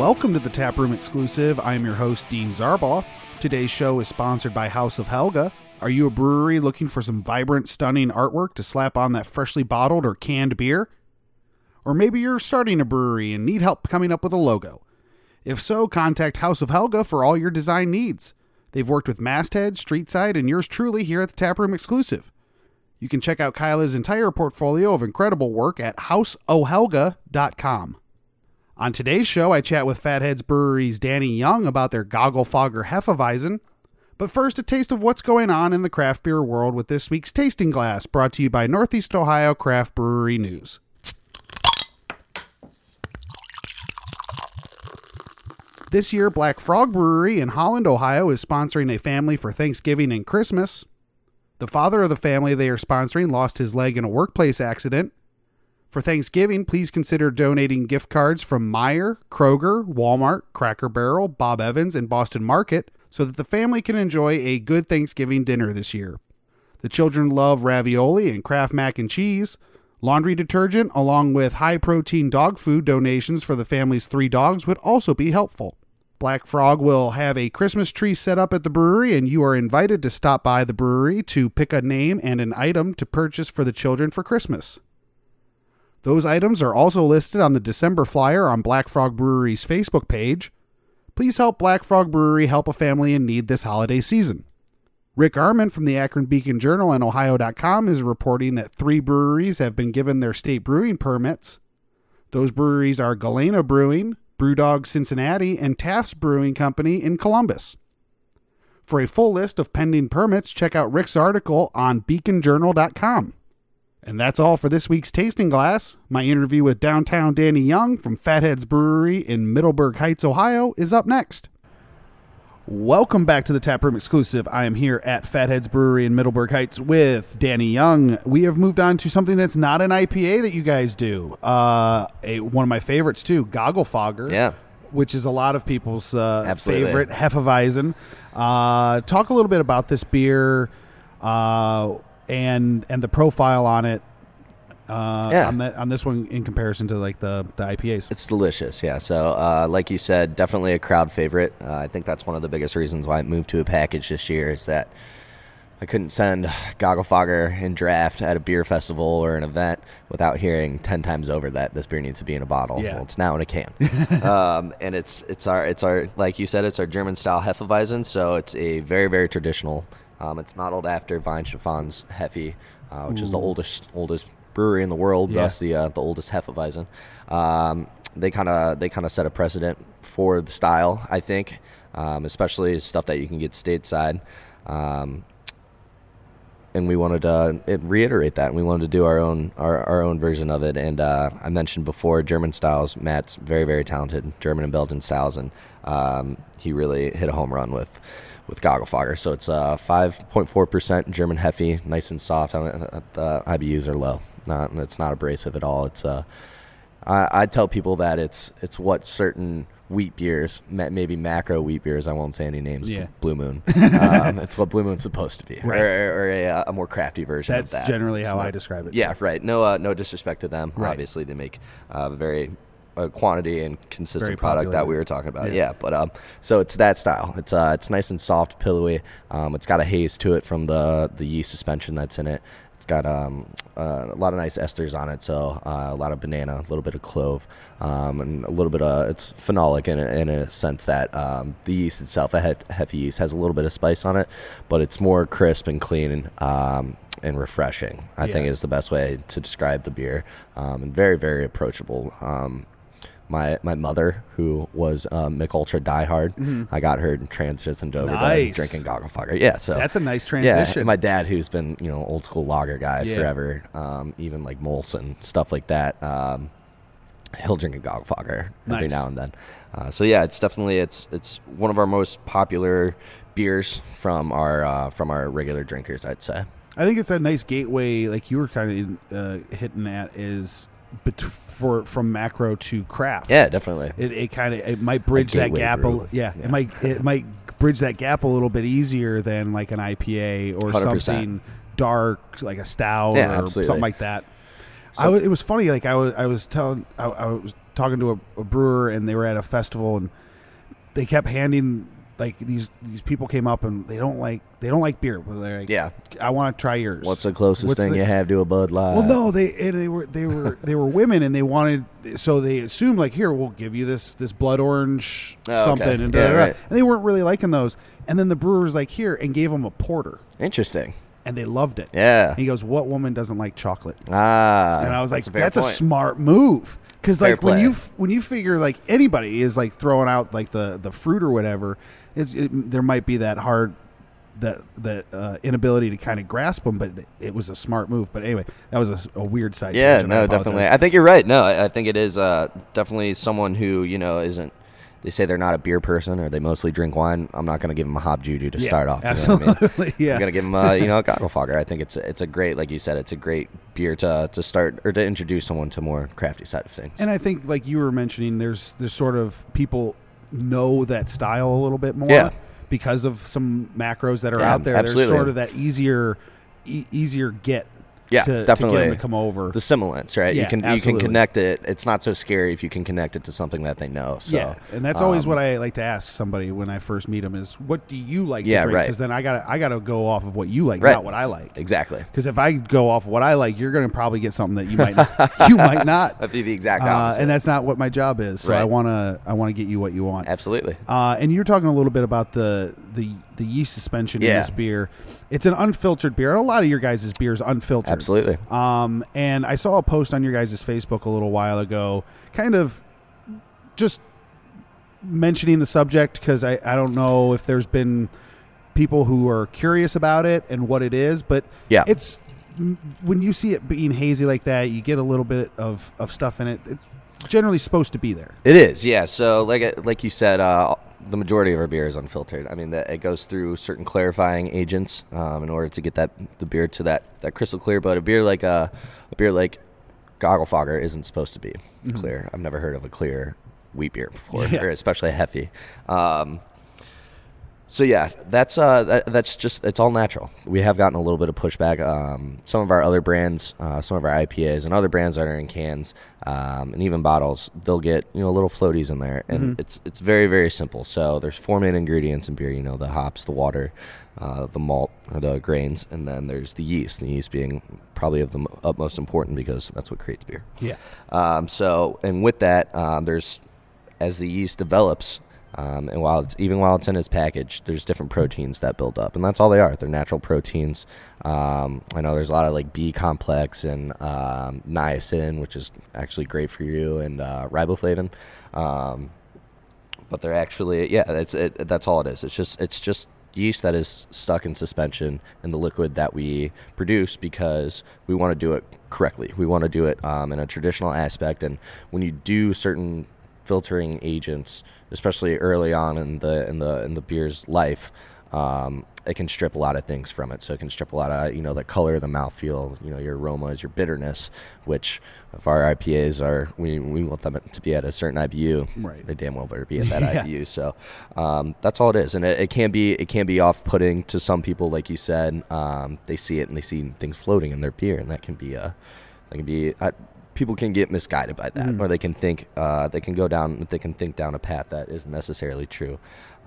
Welcome to the Taproom Exclusive. I am your host, Dean Zarbaugh. Today's show is sponsored by House of Helga. Are you a brewery looking for some vibrant, stunning artwork to slap on that freshly bottled or canned beer? Or maybe you're starting a brewery and need help coming up with a logo. If so, contact House of Helga for all your design needs. They've worked with Masthead, Streetside, and yours truly here at the Taproom Exclusive. You can check out Kyla's entire portfolio of incredible work at houseohelga.com. On today's show, I chat with Fatheads Brewery's Danny Young about their Goggle Fogger Hefeweizen. But first, a taste of what's going on in the craft beer world with this week's Tasting Glass, brought to you by Northeast Ohio Craft Brewery News. This year, Black Frog Brewery in Holland, Ohio is sponsoring a family for Thanksgiving and Christmas. The father of the family they are sponsoring lost his leg in a workplace accident. For Thanksgiving, please consider donating gift cards from Meijer, Kroger, Walmart, Cracker Barrel, Bob Evans, and Boston Market so that the family can enjoy a good Thanksgiving dinner this year. The children love ravioli and Kraft mac and cheese. Laundry detergent, along with high protein dog food donations for the family's three dogs, would also be helpful. Black Frog will have a Christmas tree set up at the brewery, and you are invited to stop by the brewery to pick a name and an item to purchase for the children for Christmas. Those items are also listed on the December flyer on Black Frog Brewery's Facebook page. Please help Black Frog Brewery help a family in need this holiday season. Rick Armon from the Akron Beacon Journal and Ohio.com is reporting that three breweries have been given their state brewing permits. Those breweries are Galena Brewing, Brewdog Cincinnati, and Taft's Brewing Company in Columbus. For a full list of pending permits, check out Rick's article on beaconjournal.com. And that's all for this week's Tasting Glass. My interview with downtown Danny Young from Fatheads Brewery in Middleburg Heights, Ohio, is up next. Welcome back to the Taproom Exclusive. I am here at Fatheads Brewery in Middleburg Heights with Danny Young. We have moved on to something that's not an IPA that you guys do. Uh, a, one of my favorites too, Goggle Fogger. Yeah. Which is a lot of people's uh, Absolutely. favorite Hefeweizen. Uh, talk a little bit about this beer uh, and and the profile on it. Uh, Yeah. on, that, on this one in comparison to like the, the IPAs. It's delicious, yeah. So, uh, like you said, definitely a crowd favorite. Uh, I think that's one of the biggest reasons why I moved to a package this year is that I couldn't send Goggle Fogger in draft at a beer festival or an event without hearing ten times over that this beer needs to be in a bottle. Yeah. Well, it's now in a can, um, and it's it's our it's our like you said, it's our German style Hefeweizen. So it's a very very traditional. Um, it's modeled after Vine Weihenstephan's Hefe, uh, which is the oldest oldest brewery in the world, Yeah. thus the uh, the oldest Hefeweizen. Um, they kind of they kind of set a precedent for the style, I think, um, especially stuff that you can get stateside. Um, and we wanted to it, reiterate that, and we wanted to do our own our, our own version of it. And uh, I mentioned before German styles. Matt's very very talented, German and Belgian styles, and um, he really hit a home run with with Goggle Fogger. So it's uh, 5.4% German Hefe, nice and soft. Don't- The IBUs are low. Not it's not abrasive at all. It's uh, I, I tell people that it's it's what certain wheat beers, maybe macro wheat beers. I won't say any names. Yeah. Blue Moon. um, it's what Blue Moon's supposed to be, Right. or, or a, uh, a more crafty version. That's of that. generally It's how not- I describe it. Yeah, right. No, uh, no disrespect to them. Right. Obviously, they make uh, very uh, quantity and consistent product that we were talking about. Yeah. Yeah, but um, so it's that style. It's uh, it's nice and soft, pillowy. Um, it's got a haze to it from the the yeast suspension that's in it. It's got um, uh, a lot of nice esters on it, so uh, a lot of banana, a little bit of clove, um, and a little bit of it's phenolic in a, in a sense that um, the yeast itself, a Hefe yeast, has a little bit of spice on it, but it's more crisp and clean and um, and refreshing. I think is the best way to describe the beer, um, and very very approachable. My my mother, who was um, Mich Ultra diehard, I got her transitioned over Mm-hmm. Nice. to drinking Goggle Fogger. Yeah, so That's a nice yeah, transition. and my dad, who's been you know old school lager guy Yeah. forever, um, even like Molson stuff like that. Um, he'll drink a Goggle Fogger every Nice. now and then. Uh, so yeah, it's definitely it's it's one of our most popular beers from our uh, from our regular drinkers. I'd say. I think it's a nice gateway, like you were kind of uh, hitting at, is bet- for from macro to craft. Yeah, definitely. it, it kind of it might bridge that gap. A, yeah, Yeah. it might it might bridge that gap a little bit easier than like an IPA or 100%. something dark, like a stout Yeah, or absolutely. something like that. So- wa- it was funny. Like I was, I was telling, I, I was talking to a, a brewer, and they were at a festival, and they kept handing like these these people came up and they don't like they don't like beer. But they're like, Yeah. I want to try yours. What's the closest What's thing the- you have to a Bud Light? Well, no, they and they were they were they were women, and they wanted so they assumed like here we'll give you this this blood orange Oh, okay. something, and, Yeah, da, da. right. and they weren't really liking those. And then the brewer was like here and gave them a porter, Interesting. and they loved it. Yeah. And he goes, "What woman doesn't like chocolate?" Ah. And I was like, that's a fair "That's a smart move." Because like when you when you figure like anybody is like throwing out like the the fruit or whatever, it's, it, there might be that hard that that uh, inability to kind of grasp them, but it was a smart move. But anyway, that was a, a weird side. Yeah, tangent. I no, definitely. I think you're right. No, I, I think it is uh, definitely someone who you know isn't. They say they're not a beer person or they mostly drink wine. I'm not going to give them a hop juju to Yeah, start off. you know what I mean? Absolutely, yeah. I'm gonna give them a you know a goggle fogger. I think it's a, it's a great like you said it's a great beer to to start or to introduce someone to more crafty side of things. And I think, like you were mentioning, there's there's sort of people know that style a little bit more Yeah. because of some macros that are Yeah, out there. absolutely. There's sort of that easier e- easier get Yeah, to, to definitely. get them to come over. the semblance, right? Yeah, you can absolutely. you can connect it. It's not so scary if you can connect it to something that they know. So yeah, and that's always um, what I like to ask somebody when I first meet them is, "What do you like Yeah, to drink?" right. Because then I got to I got to go off of what you like, Right. not what I like. exactly. Because if I go off of what I like, you're going to probably get something that you might not, you might not, That'd be the exact uh, and that's not what my job is. So I want to I want to get you what you want. Absolutely. Uh, and you're talking a little bit about the the, the yeast suspension in Yeah. this beer. It's an unfiltered beer. A lot of your guys' beer is unfiltered. Absolutely. Um, and I saw a post on your guys' Facebook a little while ago, kind of just mentioning the subject because I, I don't know if there's been people who are curious about it and what it is, but Yeah. it's when you see it being hazy like that, you get a little bit of, of stuff in it. It's generally supposed to be there. It is, yeah. So, like like you said, uh, the majority of our beer is unfiltered. I mean, that it goes through certain clarifying agents um, in order to get that the beer to that, that crystal clear. But a beer like uh, a beer like Goggle Fogger isn't supposed to be clear. I've never heard of a clear wheat beer before, Yeah. especially a Hefe. Um, so yeah, that's uh, that, that's just it's all natural. We have gotten a little bit of pushback. Um, some of our other brands, uh, some of our IPAs, and other brands that are in cans um, and even bottles, they'll get you know little floaties in there, and it's it's very very simple. So there's four main ingredients in beer. You know the hops, the water, uh, the malt the grains, and then there's the yeast. The yeast being probably of the utmost important because that's what creates beer. Yeah. Um, so, and with that, um, there's as the yeast develops, um, and while it's even while it's in its package, there's different proteins that build up, and that's all they are. They're natural proteins. Um, I know there's a lot of like B complex and um, niacin, which is actually great for you, and uh, riboflavin. Um, but they're actually yeah, it's it, that's all it is. It's just it's just yeast that is stuck in suspension in the liquid that we produce because we want to do it correctly. We want to do it um, in a traditional aspect, and when you do certain filtering agents, especially early on in the in the in the beer's life. Um, it can strip a lot of things from it. So it can strip a lot of, you know, the color, the mouthfeel, you know, your aromas, your bitterness, which if our IPAs are, we, we want them to be at a certain IBU. Right. They damn well better be at that Yeah. IBU. So um, that's all it is. And it, it can be, it can be off putting to some people, like you said. Um, they see it and they see things floating in their beer and that can be, a that can be, uh, people can get misguided by that, or they can think uh, they can go down they can think down a path that isn't necessarily true.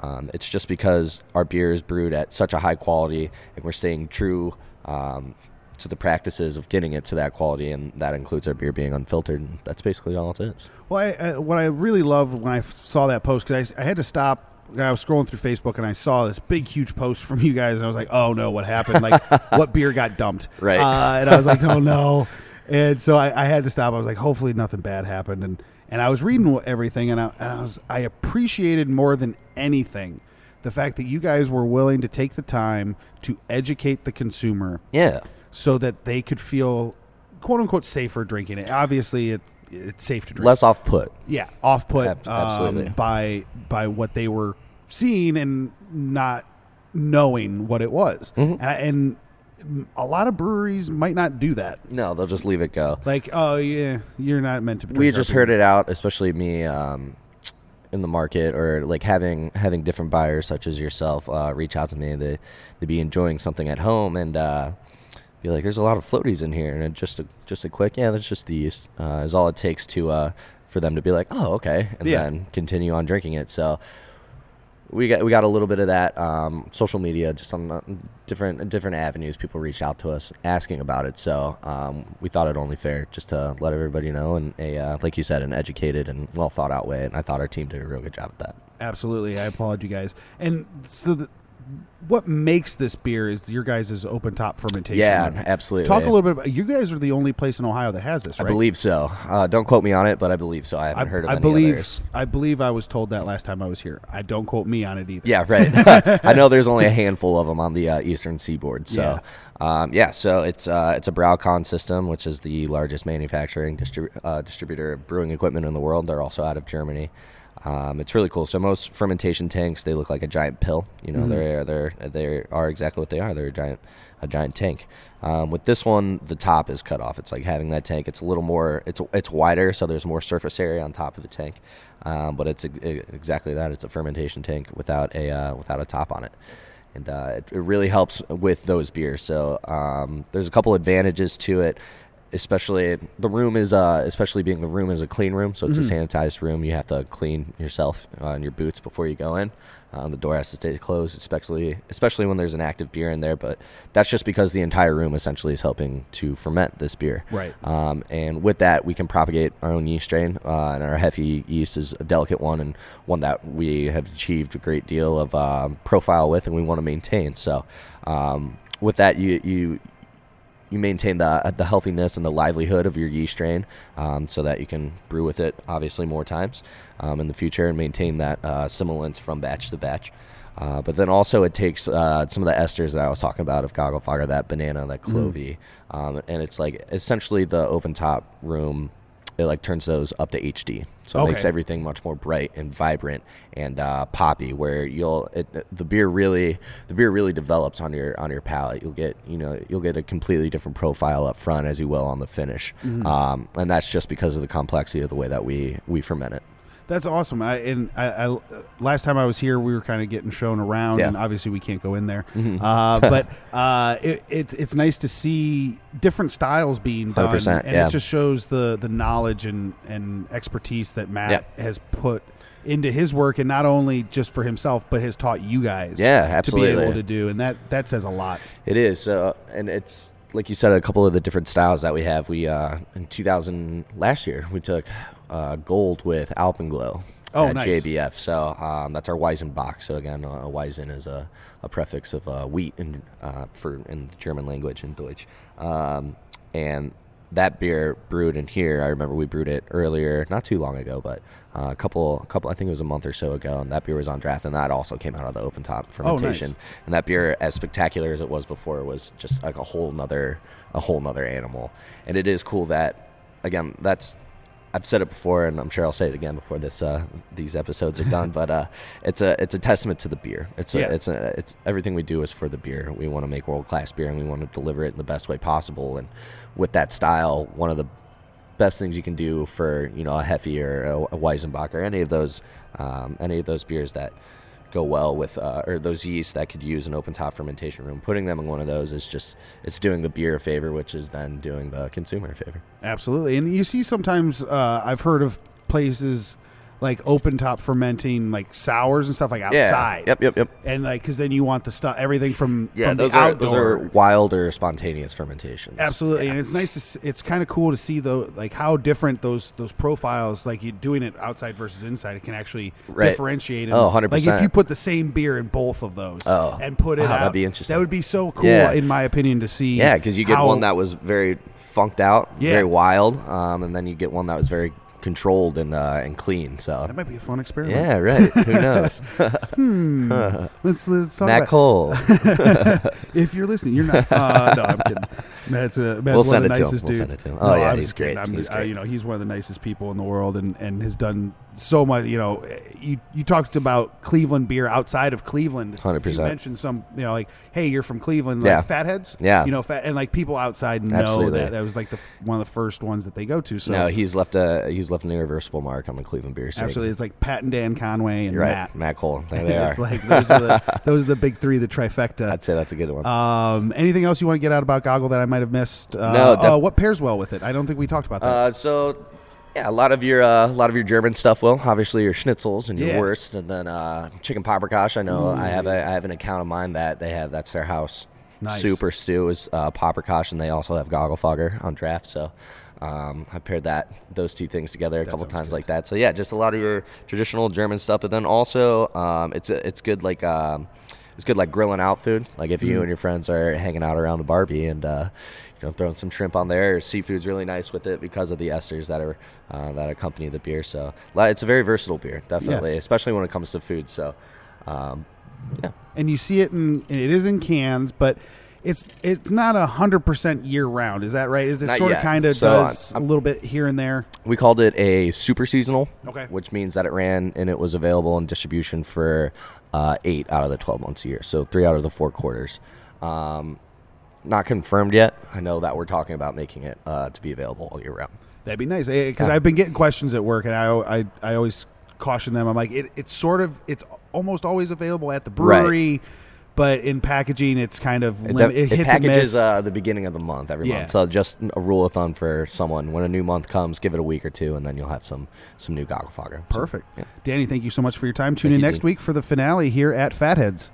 Um, it's just because our beer is brewed at such a high quality, and we're staying true um, to the practices of getting it to that quality, and that includes our beer being unfiltered. And that's basically all it is. Well, I, I, what I really loved when I f- saw that post because I, I had to stop. I was scrolling through Facebook and I saw this big, huge post from you guys, and I was like, "Oh no, what happened? Like, what beer got dumped?" Right. Uh, and I was like, "Oh no!" And so I, I had to stop. I was like, "Hopefully, nothing bad happened." And and I was reading everything, and I, and I was I appreciated more than anything the fact that you guys were willing to take the time to educate the consumer Yeah, so that they could feel quote unquote safer drinking it. Obviously, it, it's safe to drink less off put. yeah off put Ab- absolutely. um, by by what they were seeing and not knowing what it was Mm-hmm. and, I- and a lot of breweries might not do that No, they'll just leave it go. like oh yeah you're not meant to we just heard it out, especially me um, in the market, or like having having different buyers such as yourself uh, reach out to me. They they be enjoying something at home and uh, be like, "There's a lot of floaties in here," and just a, just a quick, yeah, that's just the yeast. Uh, is all it takes to uh, for them to be like, oh, okay, and Yeah. then continue on drinking it. So we got we got a little bit of that um, social media, just on uh, different different avenues. People reached out to us asking about it, so um, we thought it only fair just to let everybody know in a uh, like you said, an educated and well thought out way. And I thought our team did a real good job at that. Absolutely, I applaud you guys. And so, the, what makes this beer is your guys' open top fermentation. Yeah, room. absolutely. Talk a little bit about. You guys are the only place in Ohio that has this, I believe so. Uh, don't quote me on it, but I believe so. I haven't I, heard of I believe. others. I believe I was told that last time I was here. I don't quote me on it either. Yeah, right. I know there's only a handful of them on the uh, eastern seaboard. So, Yeah. um, yeah so it's uh, it's a BrauKon system, which is the largest manufacturing uh, distributor of brewing equipment in the world. They're also out of Germany. Um, it's really cool. So most fermentation tanks they look like a giant pill. You know, Mm-hmm. they're they're they are exactly what they are. They're a giant a giant tank. Um, with this one, the top is cut off. It's like having that tank. It's a little more. It's it's wider, so there's more surface area on top of the tank. Um, but it's ex- exactly that. It's a fermentation tank without a uh, without a top on it and uh, it, it really helps with those beers. So um, there's a couple advantages to it, especially the room is uh, especially being the room is a clean room, so it's a sanitized room. You have to clean yourself uh, and your boots before you go in. Um, the door has to stay closed, especially especially when there's an active beer in there. But that's just because the entire room essentially is helping to ferment this beer. Right. Um, and with that, we can propagate our own yeast strain. Uh, and our Hefe yeast is a delicate one and one that we have achieved a great deal of um profile with, and we want to maintain. So, um, with that, you you you maintain the the healthiness and the livelihood of your yeast strain, um, so that you can brew with it obviously more times um, in the future and maintain that uh, similance from batch to batch. Uh, but then also it takes uh, some of the esters that I was talking about of Goggle Fogger, that banana, that clovey, um, and it's like essentially the open top room. It like turns those up to HD, so it makes everything much more bright and vibrant and uh, poppy. Where you'll it, the beer really the beer really develops on your on your palate. You'll get you know you'll get a completely different profile up front as you will on the finish, um, and that's just because of the complexity of the way that we we ferment it. That's awesome. I and I, I last time I was here, we were kind of getting shown around, Yeah. Mm-hmm. and obviously we can't go in there. Uh, but uh, it, it's it's nice to see different styles being done, 100%, and yeah. it just shows the the knowledge and and expertise that Matt has put into his work, and not only just for himself, but has taught you guys, Yeah, absolutely. to be able to do, and that that says a lot. It is, uh, and it's like you said, a couple of the different styles that we have. We uh, in 2000 last year we took uh, gold with Alpenglow Oh, at nice. JBF. So um, that's our Weizenbock. So again, uh, Weizen is a, a prefix of uh, wheat in uh, for in the German language in Deutsch, um, and that beer brewed in here. I remember we brewed it earlier, not too long ago, but uh, a couple, a couple. I think it was a month or so ago, and that beer was on draft, and that also came out of the open top fermentation. And that beer, as spectacular as it was before, was just like a whole nother, a whole nother animal. And it is cool that, again, that's. I've said it before, and I'm sure I'll say it again before this uh, these episodes are done. but uh, it's a it's a testament to the beer. It's a, Yeah. it's a, it's everything we do is for the beer. We want to make world class beer, and we want to deliver it in the best way possible. And with that style, one of the best things you can do for you know a Hefe or a, a Weizenbock or any of those um, any of those beers that go well with uh, or those yeast that could use an open top fermentation room. Putting them in one of those is just it's doing the beer a favor, which is then doing the consumer a favor. Absolutely, and you see sometimes uh, I've heard of places like open top fermenting like sours and stuff like outside. Yep. Yep. Yep. and like because then you want the stuff everything from Yeah. from those the are outdoor. those are wild or spontaneous fermentations. Absolutely, and it's nice to. It's kind of cool to see though, like how different those those profiles, like you doing it outside versus inside, it can actually Right. differentiate. Oh, 100%. Like if you put the same beer in both of those, Oh. and put it Wow, out, that'd be interesting. That would be so cool, Yeah. in my opinion, to see. Yeah, because you get how- one that was very funked out, Yeah. very wild, um, and then you get one that was very controlled and uh, and clean. So that might be a fun experiment. yeah, right. Who knows? let's let's talk Matt about Cole. if you're listening, you're not. Uh, no, I'm kidding. Matt's, uh, Matt's We'll one of the it to him. nicest We'll dudes. send it to him. No, Oh, yeah, I'm he's just kidding. great. I'm, He's uh, great. you know, he's one of the nicest people in the world, and, and has done so much. You know, you you talked about Cleveland beer outside of Cleveland. 100%. You mentioned some, you know, like, hey, you're from Cleveland, like Yeah. Fatheads. Yeah. You know, fat, and like people outside know Absolutely. that that was like the one of the first ones that they go to. So no, he's left a he's left an irreversible mark on the Cleveland beer scene. absolutely, it's like Pat and Dan Conway and You're right, Matt. Matt Cole. There they it's are. like those are the those are the big three, the trifecta. I'd say that's a good one. Um, anything else you want to get out about Goggle that I might have missed? Uh, No, def- uh, what pairs well with it? I don't think we talked about that. Uh, so Yeah, a lot of your uh, a lot of your German stuff will obviously your schnitzels and your Yeah. wurst, and then uh, chicken paprikash. I know I have a I have an account of mine that they have. That's their house. Nice. Super stew is uh, paprikash, and they also have Goggle Fogger on draft. So um, I've paired that those two things together a couple times good. like that. So yeah, just a lot of your traditional German stuff, but then also um, it's it's good like. Um, it's good like grilling out food. Like if Mm-hmm. you and your friends are hanging out around a Barbie and uh, you know throwing some shrimp on there. Seafood's really nice with it because of the esters that are uh, that accompany the beer. So it's a very versatile beer, definitely, especially when it comes to food. So um, yeah, and you see it in and it is in cans, but it's it's not a hundred percent year round. Is that right? Is it Not sort of kind of So, does I'm- a little bit here and there? we called it a super seasonal. Okay. Which means that it ran and it was available in distribution for uh, eight out of the twelve months a year. So three out of the four quarters. Um, not confirmed yet. I know that we're talking about making it uh, to be available all year round. That'd be nice because Yeah. I've been getting questions at work, and I, I I always caution them. I'm like, it, it's sort of it's almost always available at the Right. But in packaging, it's kind of It, lim- it it hits packages uh, the beginning of the month every Yeah. month. So just a rule of thumb for someone: when a new month comes, give it a week or two, and then you'll have some some new goggle fogger. So, Perfect, yeah. Danny. Thank you so much for your time. Tune Thank in you, next Dean. week for the finale here at Fatheads.